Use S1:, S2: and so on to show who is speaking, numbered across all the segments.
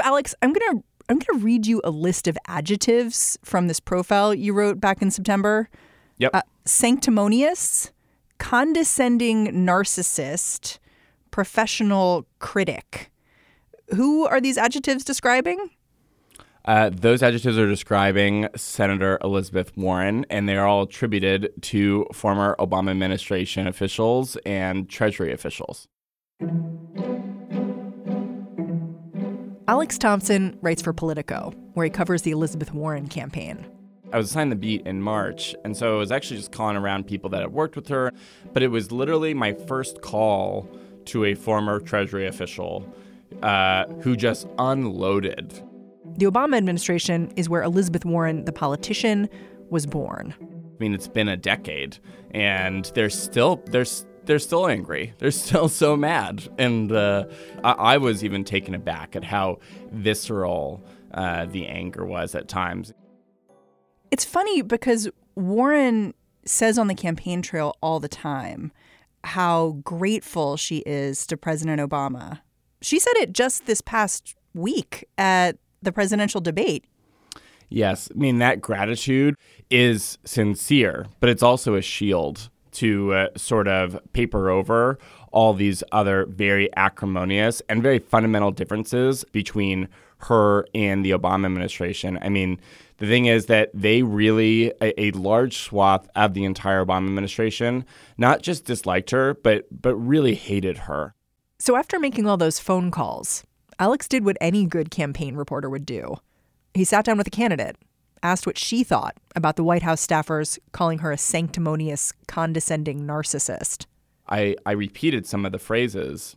S1: So Alex, I'm going to I'm going to read you a list of adjectives from this profile you wrote back in September.
S2: Yep. Uh,
S1: sanctimonious, condescending narcissist, professional critic. Who are these adjectives describing?
S2: Uh, those adjectives are describing Senator Elizabeth Warren, and they are all attributed to former Obama administration officials and Treasury officials.
S1: Alex Thompson writes for Politico, where he covers the Elizabeth Warren campaign.
S2: I was assigned the beat in March, and so I was actually just calling around people that had worked with her. But it was literally my first call to a former Treasury official uh, who just unloaded.
S1: The Obama administration is where Elizabeth Warren, the politician, was born.
S2: I mean, it's been a decade, and they're still there's they're still angry. They're still so mad. And uh, I-, I, was even taken aback at how visceral uh, the anger was at times.
S1: It's funny because Warren says on the campaign trail all the time how grateful she is to President Obama. She said it just this past week at the presidential debate.
S2: Yes. I mean, that gratitude is sincere, but it's also a shield to uh, sort of paper over all these other very acrimonious and very fundamental differences between her and the Obama administration. I mean, the thing is that they really, a, a, large swath of the entire Obama administration, not just disliked her, but but really hated her.
S1: So after making all those phone calls, Alex did what any good campaign reporter would do. He sat down with a candidate asked what she thought about the White House staffers calling her a sanctimonious, condescending narcissist.
S2: I, I repeated some of the phrases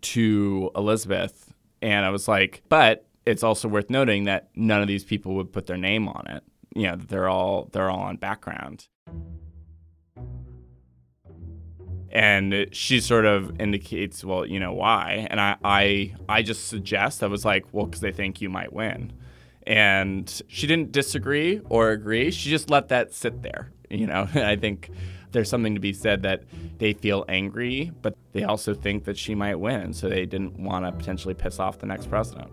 S2: to Elizabeth, and I was like, but it's also worth noting that none of these people would put their name on it. You know, they're all they're all on background. And she sort of indicates, well, you know why? And I, I, I just suggest I was like, well, because they think you might win and she didn't disagree or agree. She just let that sit there. You know, I think there's something to be said that they feel angry, but they also think that she might win, so they didn't want to potentially piss off the next president.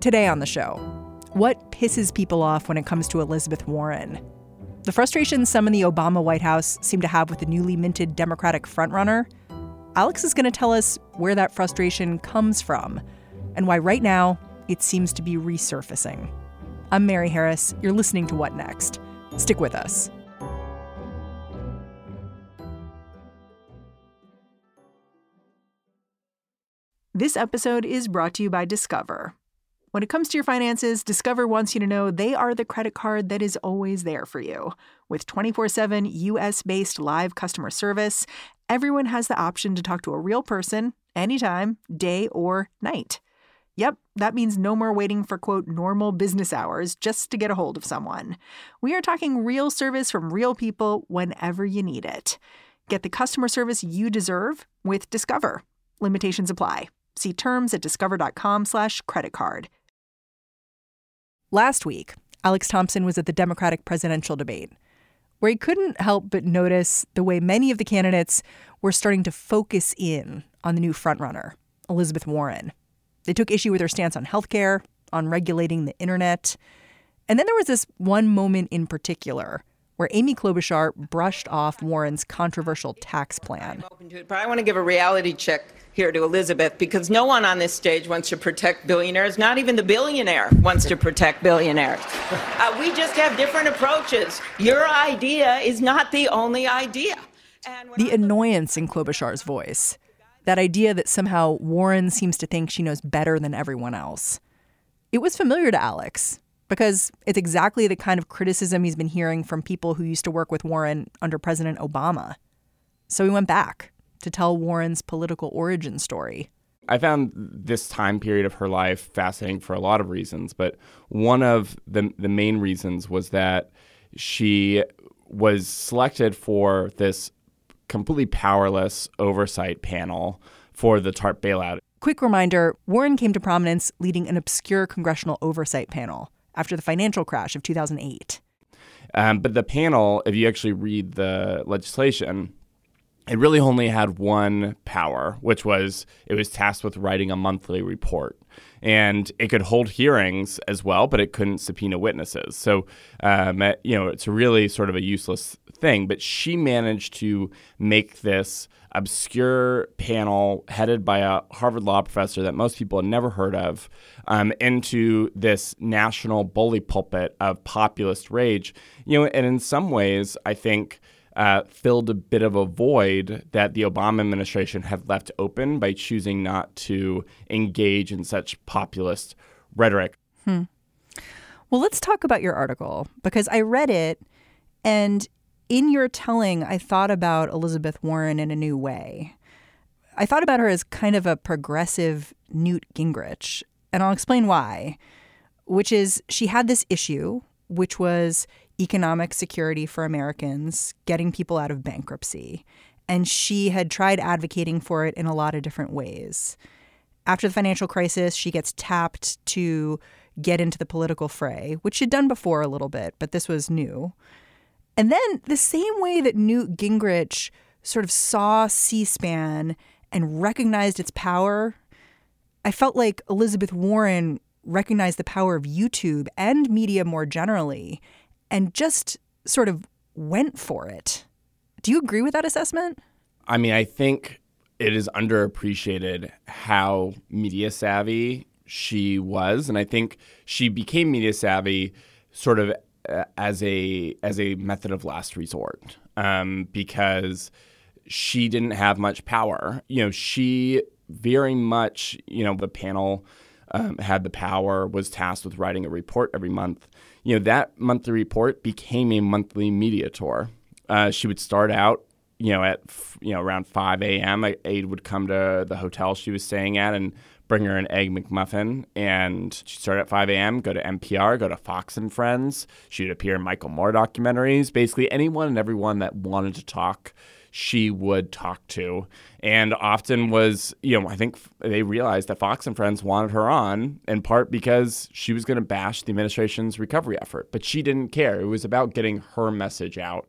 S1: Today on the show, what pisses people off when it comes to Elizabeth Warren? The frustration some in the Obama White House seem to have with the newly minted Democratic frontrunner Alex is going to tell us where that frustration comes from and why right now it seems to be resurfacing. I'm Mary Harris. You're listening to What Next? Stick with us. This episode is brought to you by Discover. When it comes to your finances, Discover wants you to know they are the credit card that is always there for you. With 24 7 US based live customer service everyone has the option to talk to a real person anytime, day or night. Yep, that means no more waiting for quote normal business hours just to get a hold of someone. We are talking real service from real people whenever you need it. Get the customer service you deserve with Discover. Limitations apply. See terms at discover.com/slash credit card. Last week, Alex Thompson was at the Democratic presidential debate where he couldn't help but notice the way many of the candidates were starting to focus in on the new frontrunner, Elizabeth Warren. They took issue with her stance on healthcare, on regulating the internet. And then there was this one moment in particular where Amy Klobuchar brushed off Warren's controversial tax plan.
S3: It, but I want to give a reality check here to Elizabeth because no one on this stage wants to protect billionaires. Not even the billionaire wants to protect billionaires. Uh, we just have different approaches. Your idea is not the only idea.
S1: The annoyance in Klobuchar's voice, that idea that somehow Warren seems to think she knows better than everyone else. It was familiar to Alex. Because it's exactly the kind of criticism he's been hearing from people who used to work with Warren under President Obama. So he went back to tell Warren's political origin story.
S2: I found this time period of her life fascinating for a lot of reasons, but one of the the main reasons was that she was selected for this completely powerless oversight panel for the TARP bailout.
S1: Quick reminder Warren came to prominence leading an obscure congressional oversight panel after the financial crash of 2008.
S2: Um, but the panel, if you actually read the legislation, it really only had one power, which was it was tasked with writing a monthly report. And it could hold hearings as well, but it couldn't subpoena witnesses. So, um, you know, it's really sort of a useless thing. But she managed to make this obscure panel headed by a Harvard law professor that most people had never heard of um, into this national bully pulpit of populist rage. You know, and in some ways, I think uh, filled a bit of a void that the Obama administration had left open by choosing not to engage in such populist rhetoric.
S1: Hmm. Well, let's talk about your article because I read it and in your telling, I thought about Elizabeth Warren in a new way. I thought about her as kind of a progressive Newt Gingrich, and I'll explain why. Which is, she had this issue, which was economic security for Americans, getting people out of bankruptcy. And she had tried advocating for it in a lot of different ways. After the financial crisis, she gets tapped to get into the political fray, which she'd done before a little bit, but this was new. And then the same way that Newt Gingrich sort of saw C SPAN and recognized its power, I felt like Elizabeth Warren recognized the power of YouTube and media more generally and just sort of went for it. Do you agree with that assessment?
S2: I mean, I think it is underappreciated how media savvy she was, and I think she became media savvy sort of uh, as a as a method of last resort um, because she didn't have much power. You know, she very much, you know, the panel um, had the power, was tasked with writing a report every month you know, that monthly report became a monthly media tour. Uh, she would start out, you know, at you know around 5 a.m. Aide would come to the hotel she was staying at and bring her an egg McMuffin. And she'd start at 5 a.m., go to NPR, go to Fox and Friends. She'd appear in Michael Moore documentaries. Basically, anyone and everyone that wanted to talk she would talk to. And often was you know i think they realized that fox and friends wanted her on in part because she was going to bash the administration's recovery effort but she didn't care. It was about getting her message out.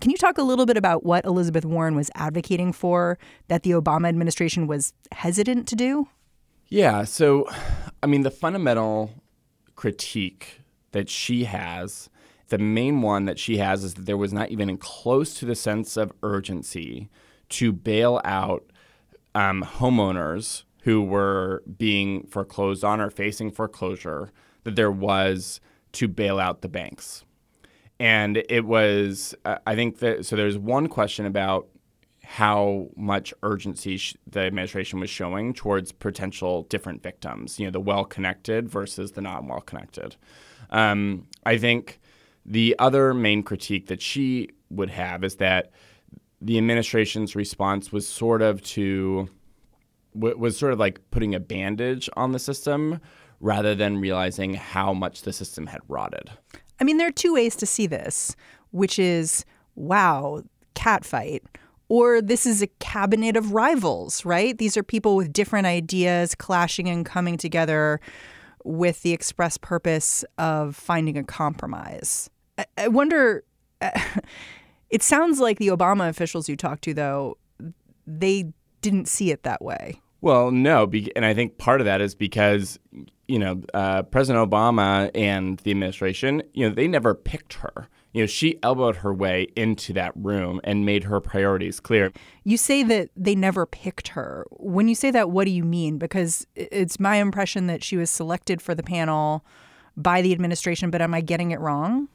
S1: Can you talk a little bit about what elizabeth warren was advocating for that the obama administration was hesitant to do?
S2: Yeah so i mean the fundamental critique that she has the main one that she has is that there was not even close to the sense of urgency to bail out um, homeowners who were being foreclosed on or facing foreclosure that there was to bail out the banks. And it was, uh, I think that, so there's one question about how much urgency sh- the administration was showing towards potential different victims, you know, the well connected versus the not well connected. Um, I think the other main critique that she would have is that the administration's response was sort of to was sort of like putting a bandage on the system rather than realizing how much the system had rotted.
S1: I mean, there are two ways to see this, which is wow, catfight, or this is a cabinet of rivals, right? These are people with different ideas clashing and coming together with the express purpose of finding a compromise. I, I wonder. it sounds like the Obama officials you talked to, though, they didn't see it that way.
S2: Well, no, and I think part of that is because you know uh, President Obama and the administration, you know, they never picked her. You know, she elbowed her way into that room and made her priorities clear.
S1: You say that they never picked her. When you say that, what do you mean? Because it's my impression that she was selected for the panel by the administration, but am I getting it wrong?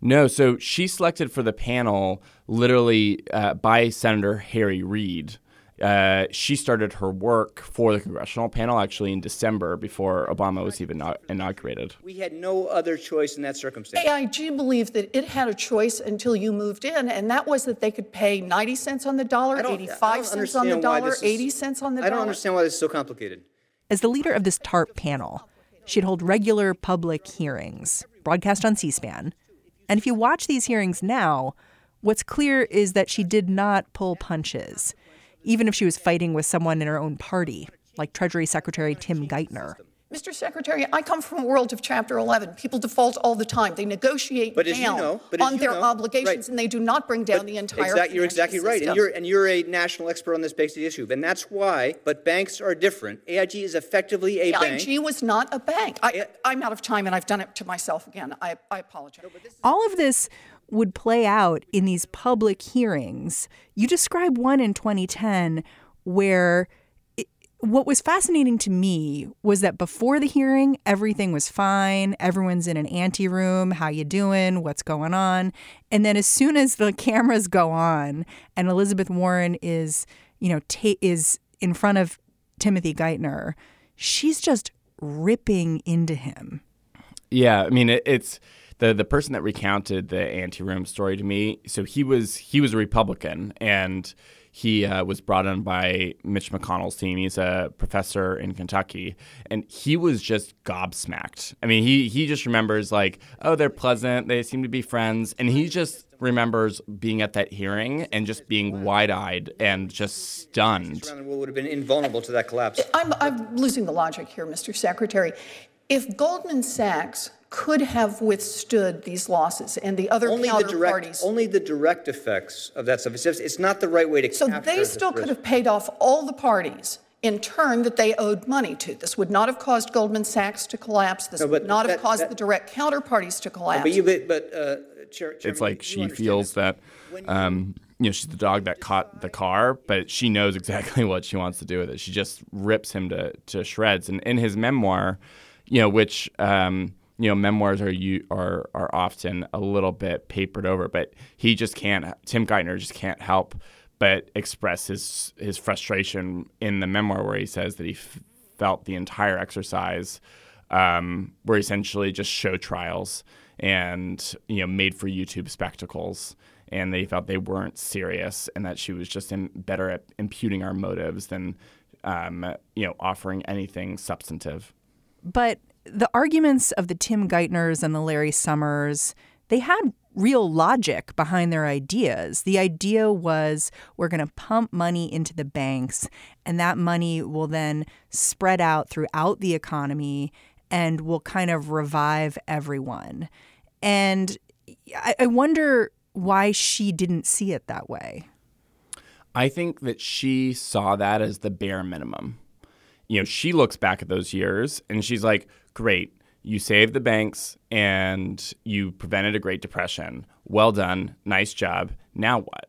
S2: No, so she selected for the panel literally uh, by Senator Harry Reid. uh, she started her work for the congressional panel actually in December before Obama was even inaugurated.
S4: We had no other choice in that circumstance.
S5: AIG believed that it had a choice until you moved in, and that was that they could pay 90 cents on the dollar, 85 cents on the dollar, is, 80 cents on the
S4: dollar.
S5: I
S4: don't understand why this is so complicated.
S1: As the leader of this TARP panel, she'd hold regular public hearings, broadcast on C SPAN. And if you watch these hearings now, what's clear is that she did not pull punches even if she was fighting with someone in her own party, like Treasury Secretary Tim Geithner.
S5: Mr. Secretary, I come from a world of Chapter 11. People default all the time. They negotiate
S4: but
S5: down
S4: you know,
S5: on their
S4: know,
S5: obligations,
S4: right.
S5: and they do not bring down
S4: but
S5: the entire.
S4: Exactly, you're exactly
S5: system.
S4: right, and you're and you're a national expert on this basic issue, and that's why. But banks are different. AIG is effectively a
S5: AIG
S4: bank.
S5: AIG was not a bank. I, am out of time, and I've done it to myself again. I, I apologize.
S1: all of this would play out in these public hearings. You describe one in 2010 where it, what was fascinating to me was that before the hearing everything was fine. Everyone's in an ante room. How you doing? What's going on? And then as soon as the cameras go on and elizabeth warren is you know ta- is in front of timothy geithner she's just ripping into him.
S2: Yeah i mean it, it's the the person that recounted the ante room story to me so he was he was a republican and he uh, was brought in by Mitch McConnell's team. He's a professor in Kentucky, and he was just gobsmacked. I mean, he he just remembers like, oh, they're pleasant, they seem to be friends, and he just remembers being at that hearing and just being wide-eyed and just stunned.
S4: would have been invulnerable to that collapse.
S5: I'm, I'm losing the logic here, Mr. Secretary. If Goldman Sachs could have withstood these losses and the other
S4: only
S5: counterparties.
S4: The direct, only the direct effects of that stuff. It's, just, it's not the right way to
S5: so they still could have paid off all the parties in turn that they owed money to. This would not have caused Goldman Sachs to collapse. This no, would not that, have caused that, the direct counterparties to collapse.
S4: but you, but, but uh, Chair,
S2: it's like she feels that. Um, you know, she's the dog that caught the car, but she knows exactly what she wants to do with it. She just rips him to, to shreds. And in his memoir, you know, which um, you know, memoirs are you are are often a little bit papered over, but he just can't. Tim Geithner just can't help but express his his frustration in the memoir where he says that he f- felt the entire exercise um, were essentially just show trials and you know made for YouTube spectacles, and they felt they weren't serious, and that she was just in, better at imputing our motives than um, you know offering anything substantive.
S1: But the arguments of the Tim Geithners and the Larry Summers, they had real logic behind their ideas. The idea was we're going to pump money into the banks, and that money will then spread out throughout the economy and will kind of revive everyone. And I, I wonder why she didn't see it that way.
S2: I think that she saw that as the bare minimum. You know, she looks back at those years and she's like, great. You saved the banks and you prevented a Great Depression. Well done. Nice job. Now what?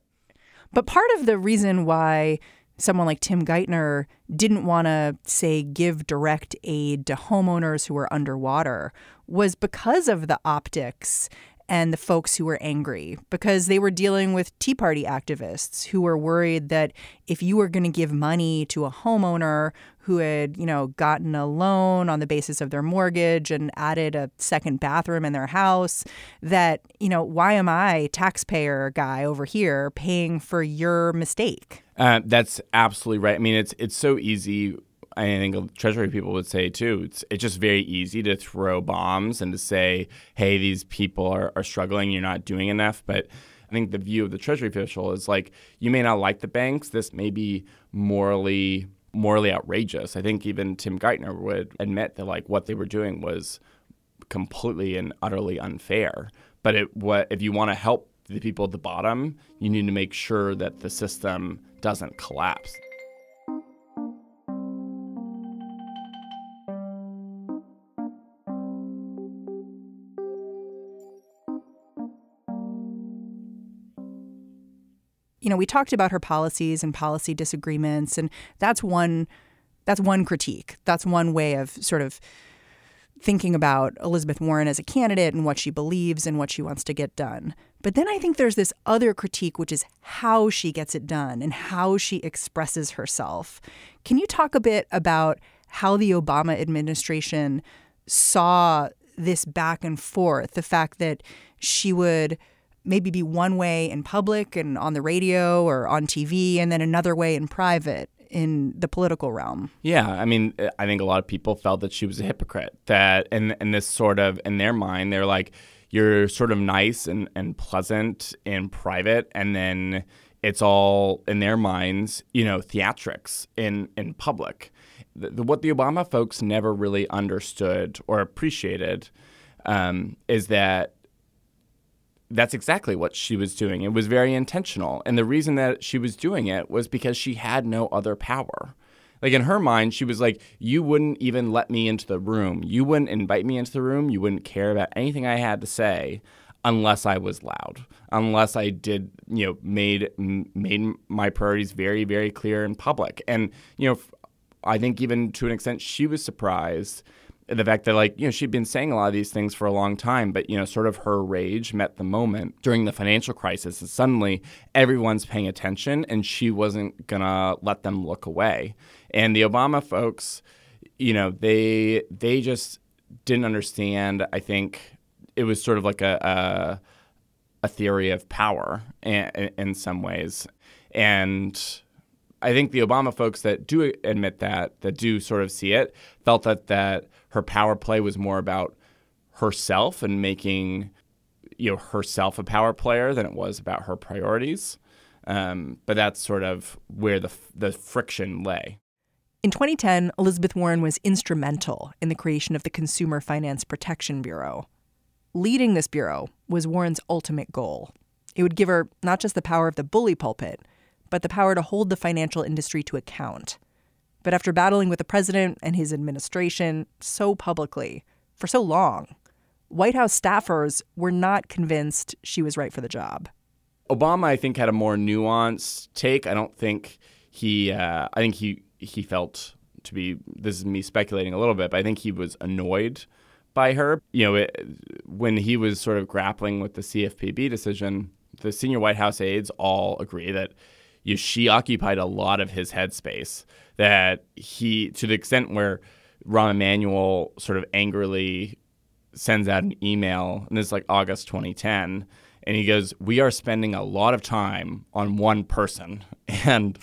S1: But part of the reason why someone like Tim Geithner didn't want to, say, give direct aid to homeowners who were underwater was because of the optics and the folks who were angry because they were dealing with Tea Party activists who were worried that if you were going to give money to a homeowner who had, you know, gotten a loan on the basis of their mortgage and added a second bathroom in their house, that, you know, why am I, taxpayer guy over here, paying for your mistake?
S2: Uh, that's absolutely right. I mean, it's it's so easy I think Treasury people would say too, it's, it's just very easy to throw bombs and to say, hey, these people are, are struggling, you're not doing enough. But I think the view of the Treasury official is like, you may not like the banks, this may be morally morally outrageous. I think even Tim Geithner would admit that like what they were doing was completely and utterly unfair. But it, what if you want to help the people at the bottom, you need to make sure that the system doesn't collapse.
S1: Know, we talked about her policies and policy disagreements, and that's one that's one critique. That's one way of sort of thinking about Elizabeth Warren as a candidate and what she believes and what she wants to get done. But then I think there's this other critique, which is how she gets it done and how she expresses herself. Can you talk a bit about how the Obama administration saw this back and forth? The fact that she would maybe be one way in public and on the radio or on TV, and then another way in private in the political realm.
S2: Yeah, I mean, I think a lot of people felt that she was a hypocrite. That and and this sort of in their mind, they're like, you're sort of nice and and pleasant in private, and then it's all in their minds, you know, theatrics in in public. The, the, what the Obama folks never really understood or appreciated um, is that that's exactly what she was doing. It was very intentional. And the reason that she was doing it was because she had no other power. Like in her mind, she was like, You wouldn't even let me into the room. You wouldn't invite me into the room. You wouldn't care about anything I had to say unless I was loud, unless I did, you know, made made my priorities very, very clear in public. And, you know, I think even to an extent, she was surprised the fact that like you know she'd been saying a lot of these things for a long time but you know sort of her rage met the moment during the financial crisis and suddenly everyone's paying attention and she wasn't gonna let them look away. And the obama folks you know they they just didn't understand i think it was sort of like a a, a theory of power in, in some ways. And I think the Obama folks that do admit that, that do sort of see it, felt that that her power play was more about herself and making you know herself a power player than it was about her priorities. Um, but that's sort of where the the friction lay.
S1: In 2010, Elizabeth Warren was instrumental in the creation of the Consumer Finance Protection Bureau. Leading this bureau was Warren's ultimate goal. It would give her not just the power of the bully pulpit, but the power to hold the financial industry to account. But after battling with the president and his administration so publicly for so long, White House staffers were not convinced she was right for the job.
S2: Obama, I think, had a more nuanced take. I don't think he. Uh, I think he he felt to be. This is me speculating a little bit, but I think he was annoyed by her. You know, it, when he was sort of grappling with the CFPB decision, the senior White House aides all agree that you know, she occupied a lot of his headspace that he to the extent where Rahm Emanuel sort of angrily sends out an email, and this is like August 2010, and he goes, "We are spending a lot of time on one person, and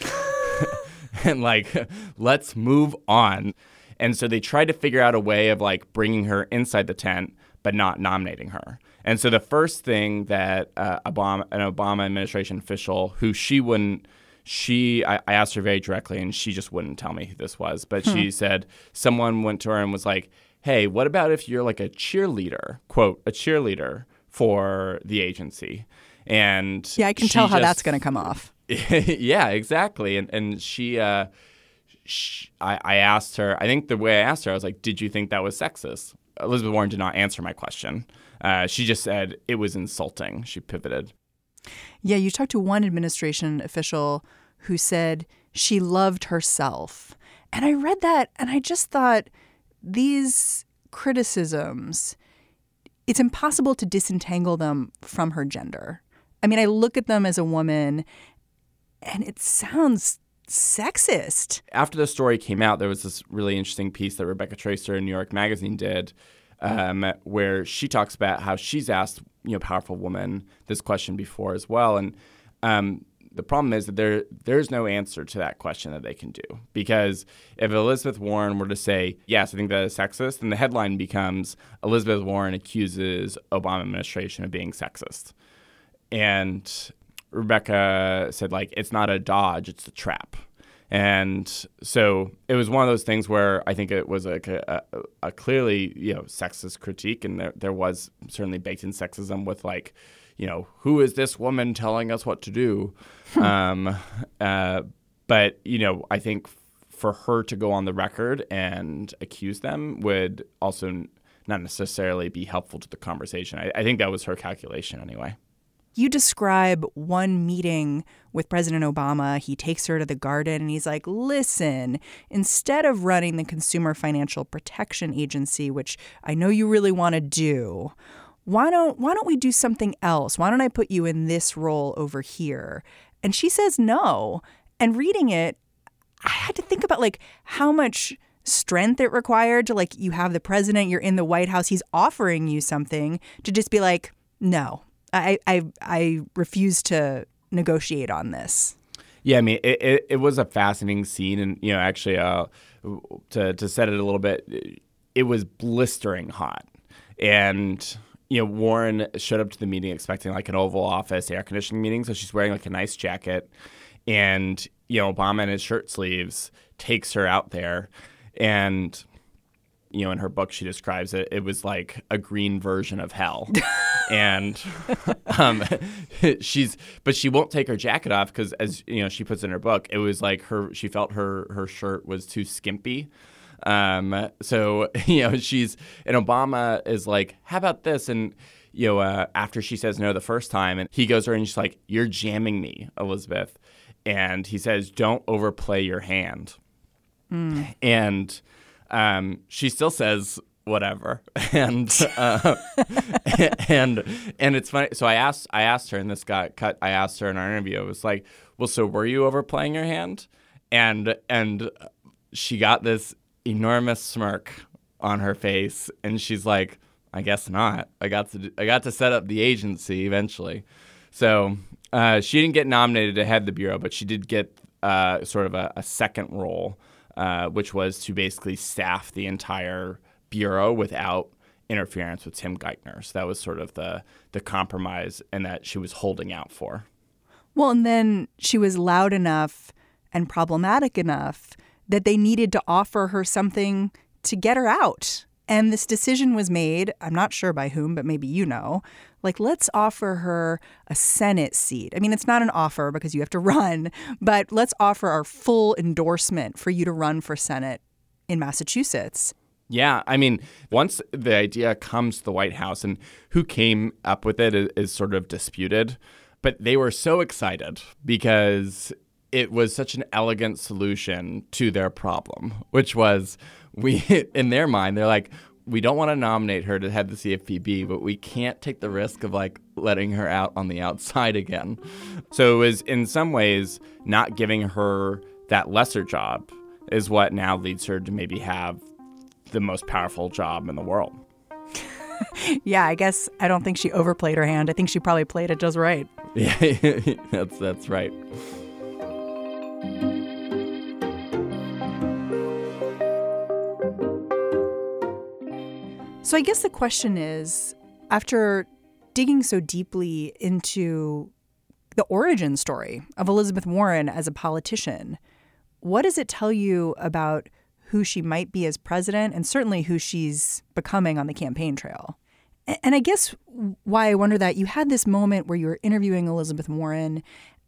S2: and like let's move on." And so they tried to figure out a way of like bringing her inside the tent, but not nominating her. And so the first thing that uh, Obama, an Obama administration official, who she wouldn't she I, I, asked her very directly and she just wouldn't tell me who this was. But hmm. she said someone went to her and was like hey what about if you're like a cheerleader quote a cheerleader for the agency? And
S1: yeah i can tell how that's going to come off.
S2: Yeah exactly. And and she uh she, I, I asked her i think the way i asked her i was like did you think that was sexist? Elizabeth warren did not answer my question uh, she just said it was insulting she pivoted
S1: yeah, you talked to one administration official who said she loved herself. And I read that and I just thought these criticisms, it's impossible to disentangle them from her gender. I mean, I look at them as a woman and it sounds sexist.
S2: After the story came out, there was this really interesting piece that Rebecca Traister in New York Magazine did um, where she talks about how she's asked you know powerful woman this question before as well, and um, the problem is that there there's no answer to that question that they can do. Because if Elizabeth Warren were to say yes, I think that is sexist, then the headline becomes Elizabeth Warren accuses Obama administration of being sexist, and Rebecca said like it's not a dodge, it's a trap. And so it was one of those things where I think it was a, a, a clearly you know sexist critique, and there, there was certainly baked in sexism with like, you know, who is this woman telling us what to do? um, uh, but you know, I think for her to go on the record and accuse them would also not necessarily be helpful to the conversation. I, I think that was her calculation anyway.
S1: You describe one meeting with President Obama. He takes her to the garden and he's like, listen, instead of running the Consumer Financial Protection Agency, which I know you really want to do, why don't why don't we do something else? Why don't I put you in this role over here? And she says no. And reading it, I had to think about like how much strength it required to like you have the president, you're in the White House, he's offering you something to just be like, no, I I I refuse to negotiate on this.
S2: Yeah, I mean, it, it, it was a fascinating scene, and you know, actually, uh, to to set it a little bit, it was blistering hot, and you know, Warren showed up to the meeting expecting like an Oval Office air conditioning meeting, so she's wearing like a nice jacket, and you know, Obama in his shirt sleeves takes her out there, and you know, in her book, she describes it. It was like a green version of hell, and um, she's, but she won't take her jacket off because, as you know, she puts in her book, it was like her. She felt her her shirt was too skimpy. Um, so you know, she's and Obama is like, "How about this?" And you know, uh, after she says no the first time, and he goes to her and she's like, "You're jamming me, Elizabeth," and he says, "Don't overplay your hand," mm. and um, she still says whatever. And uh, and and it's funny. So i asked i asked her and this got cut. I asked her in our interview. It was like well so were you overplaying your hand? And and she got this enormous smirk on her face and she's like i guess not. I got to i got to set up the agency eventually. So uh, she didn't get nominated to head the bureau but she did get uh, sort of a, a second role uh, which was to basically staff the entire bureau without interference with Tim Geithner. So that was sort of the the compromise and that she was holding out for.
S1: Well, and then she was loud enough and problematic enough that they needed to offer her something to get her out. And this decision was made, I'm not sure by whom, but maybe you know, like let's offer her a Senate seat. I mean, it's not an offer because you have to run, but let's offer our full endorsement for you to run for Senate in Massachusetts.
S2: Yeah, I mean, once the idea comes to the White House and who came up with it is, sort of disputed, but they were so excited because it was such an elegant solution to their problem, which was we in their mind they're like we don't want to nominate her to head the CFPB, but we can't take the risk of like letting her out on the outside again. So it was in some ways not giving her that lesser job is what now leads her to maybe have the most powerful job in the world.
S1: yeah, I guess I don't think she overplayed her hand. I think she probably played it just right.
S2: Yeah, that's that's right.
S1: So I guess the question is after digging so deeply into the origin story of Elizabeth Warren as a politician, what does it tell you about who she might be as president and certainly who she's becoming on the campaign trail? And I guess why I wonder that you had this moment where you were interviewing Elizabeth Warren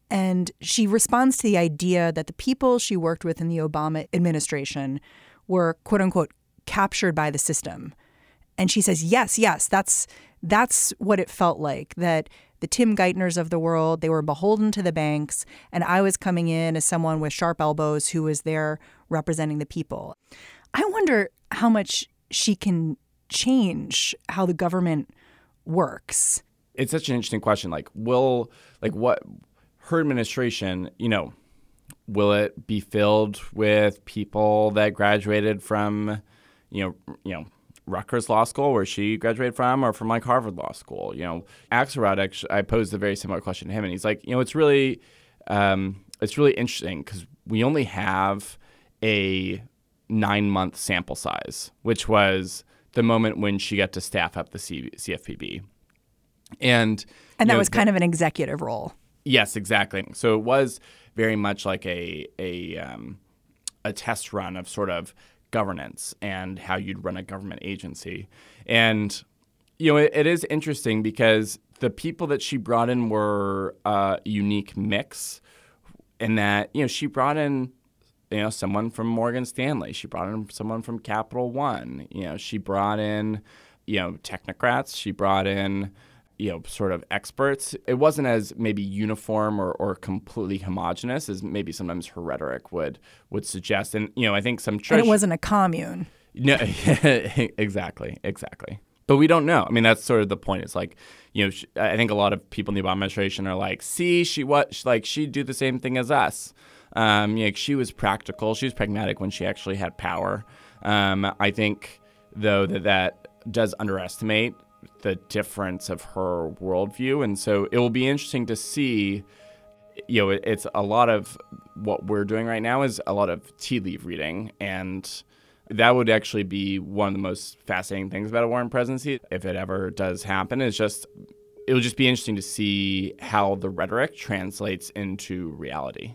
S1: and she responds to the idea that the people she worked with in the Obama administration were quote unquote captured by the system and she says, "Yes, yes, that's that's what it felt like that the Tim Geithners of the world, they were beholden to the banks, and I was coming in as someone with sharp elbows who was there representing the people." I wonder how much she can change how the government works.
S2: It's such an interesting question. Like, will like what her administration, you know, will it be filled with people that graduated from, you know, you know, Rutgers Law School, where she graduated from, or from like Harvard Law School. You know, Axelrod, actually, I posed a very similar question to him, and he's like, you know, it's really, um, it's really interesting because we only have a nine month sample size, which was the moment when she got to staff up the C- CFPB, and
S1: and that know, was kind of an executive role.
S2: Yes, exactly. So it was very much like a a um, a test run of sort of governance and how you'd run a government agency. And you know, it, it is interesting because the people that she brought in were a unique mix in that, you know, she brought in you know someone from Morgan Stanley, she brought in someone from Capital One, you know, she brought in you know technocrats, she brought in you know sort of experts. It wasn't as maybe uniform or, or completely homogenous as maybe sometimes her rhetoric would would suggest. And you know i think some
S1: and it wasn't a commune.
S2: No exactly exactly. But we don't know. I mean that's sort of the point. It's like you know i think a lot of people in the obama administration are like see she what she, like she'd do the same thing as us. Um, you know, she was practical. She was pragmatic when she actually had power. Um, i think though that that does underestimate the difference of her worldview. And so it will be interesting to see. You know, it's a lot of what we're doing right now is a lot of tea leaf reading. And that would actually be one of the most fascinating things about a Warren presidency, if it ever does happen, is just it'll just be interesting to see how the rhetoric translates into reality.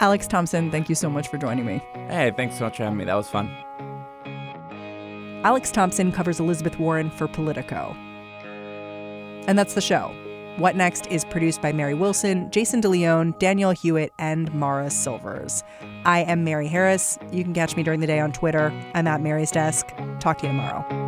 S1: Alex Thompson, thank you so much for joining me.
S2: Hey, thanks so much for having me. That was fun.
S1: Alex Thompson covers Elizabeth Warren for Politico. And that's the show. What Next is produced by Mary Wilson, Jayson De Leon, Danielle Hewitt, and Mara Silvers. I am Mary Harris. You can catch me during the day on Twitter. I'm at Mary's Desk. Talk to you tomorrow.